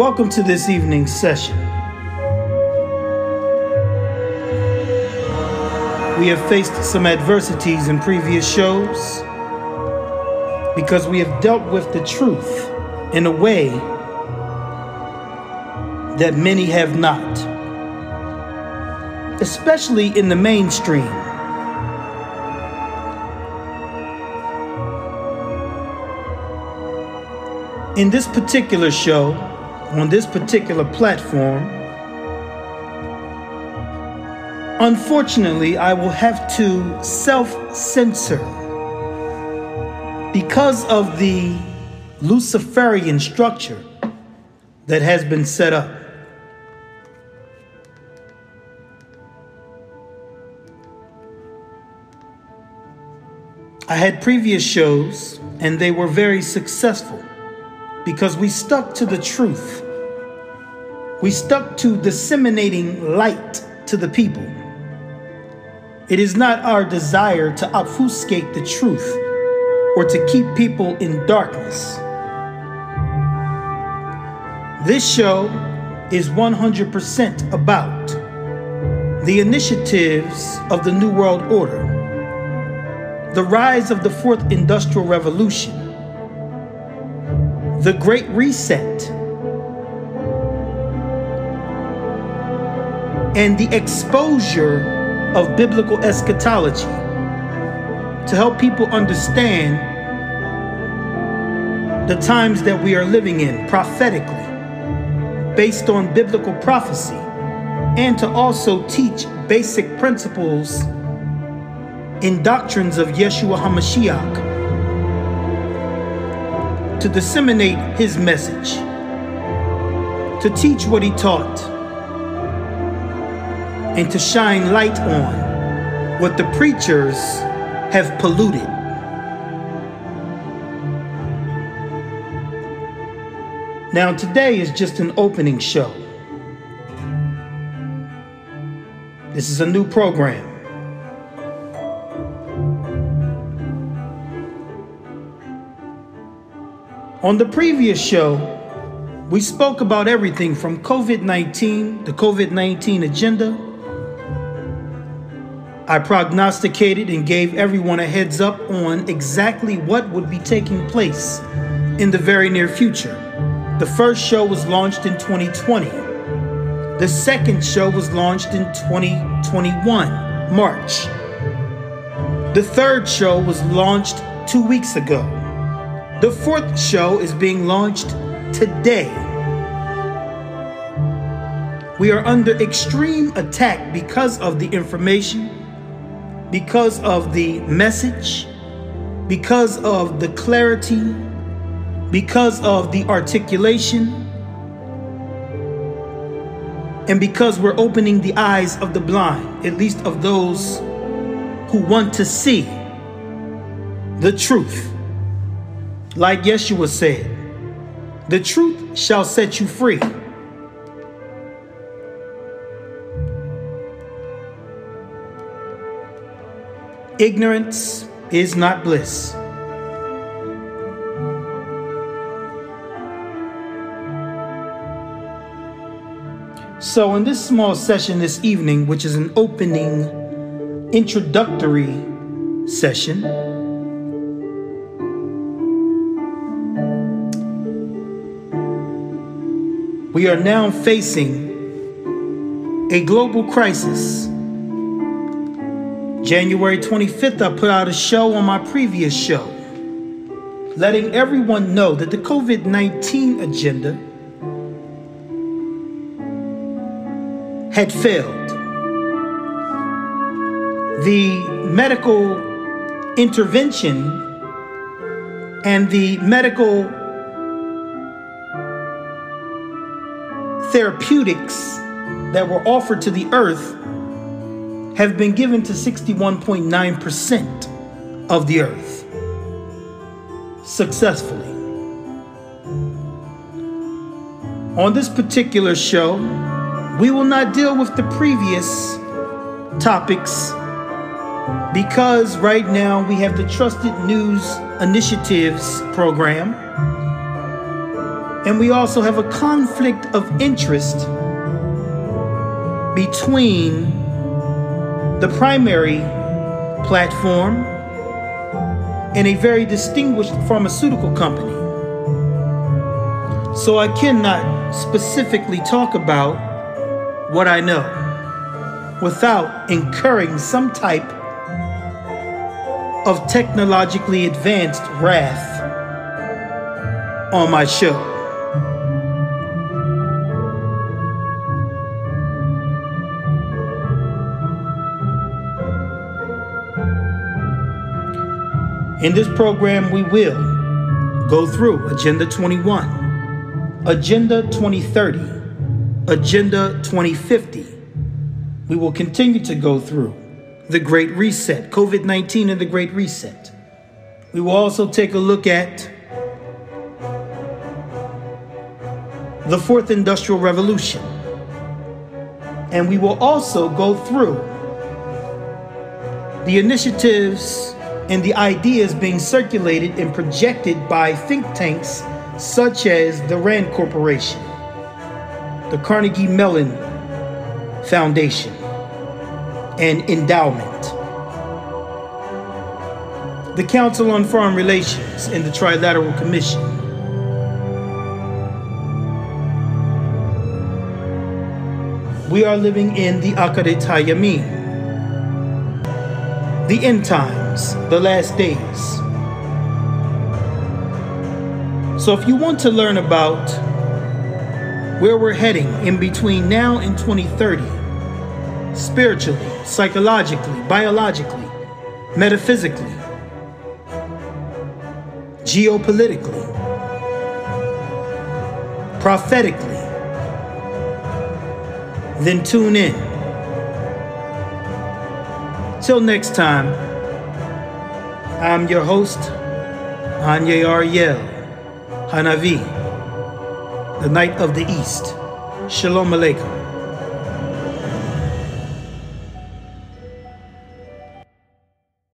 Welcome to this evening's session. We have faced some adversities in previous shows because we have dealt with the truth in a way that many have not, especially in the mainstream. In this particular show, on this particular platform, unfortunately, I will have to self censor because of the Luciferian structure that has been set up. I had previous shows and they were very successful because we stuck to the truth. We stuck to disseminating light to the people. It is not our desire to obfuscate the truth or to keep people in darkness. This show is 100% about the initiatives of the New World Order, the rise of the Fourth Industrial Revolution, the Great Reset, and the exposure of biblical eschatology to help people understand the times that we are living in prophetically, based on biblical prophecy, and to also teach basic principles in doctrines of Yeshua HaMashiach to disseminate his message, to teach what he taught, and to shine light on what the preachers have polluted. Now, today is just an opening show. This is a new program. On the previous show, we spoke about everything from COVID 19, the COVID 19 agenda. I prognosticated and gave everyone a heads up on exactly what would be taking place in the very near future. The first show was launched in 2020. The second show was launched in 2021, March. The third show was launched two weeks ago. The fourth show is being launched today. We are under extreme attack because of the information, because of the message, because of the clarity, because of the articulation, and because we're opening the eyes of the blind, at least of those who want to see the truth. Like Yeshua said, the truth shall set you free. Ignorance is not bliss. So, in this small session this evening, which is an opening introductory session, we are now facing a global crisis. January 25th, I put out a show on my previous show, letting everyone know that the COVID 19 agenda had failed. The medical intervention and the medical therapeutics that were offered to the earth have been given to 61.9% of the earth successfully. On this particular show, we will not deal with the previous topics because right now we have the Trusted News Initiatives program And we also have a conflict of interest between the primary platform and a very distinguished pharmaceutical company. So I cannot specifically talk about what I know without incurring some type of technologically advanced wrath on my show. In this program, we will go through Agenda 21, Agenda 2030, Agenda 2050. We will continue to go through the Great Reset, COVID 19 and the Great Reset. We will also take a look at the Fourth Industrial Revolution. And we will also go through the initiatives and the ideas being circulated and projected by think tanks such as the RAND Corporation, the Carnegie Mellon Foundation, and Endowment, the Council on Foreign Relations, and the Trilateral Commission. We are living in the Akharit Hayamin, the end times, the last days. So, if you want to learn about where we're heading in between now and 2030, spiritually, psychologically, biologically, metaphysically, geopolitically, prophetically, then tune in. Till next time, I'm your host, Anye Ariel Hanavi, the Knight of the East. Shalom Aleichem.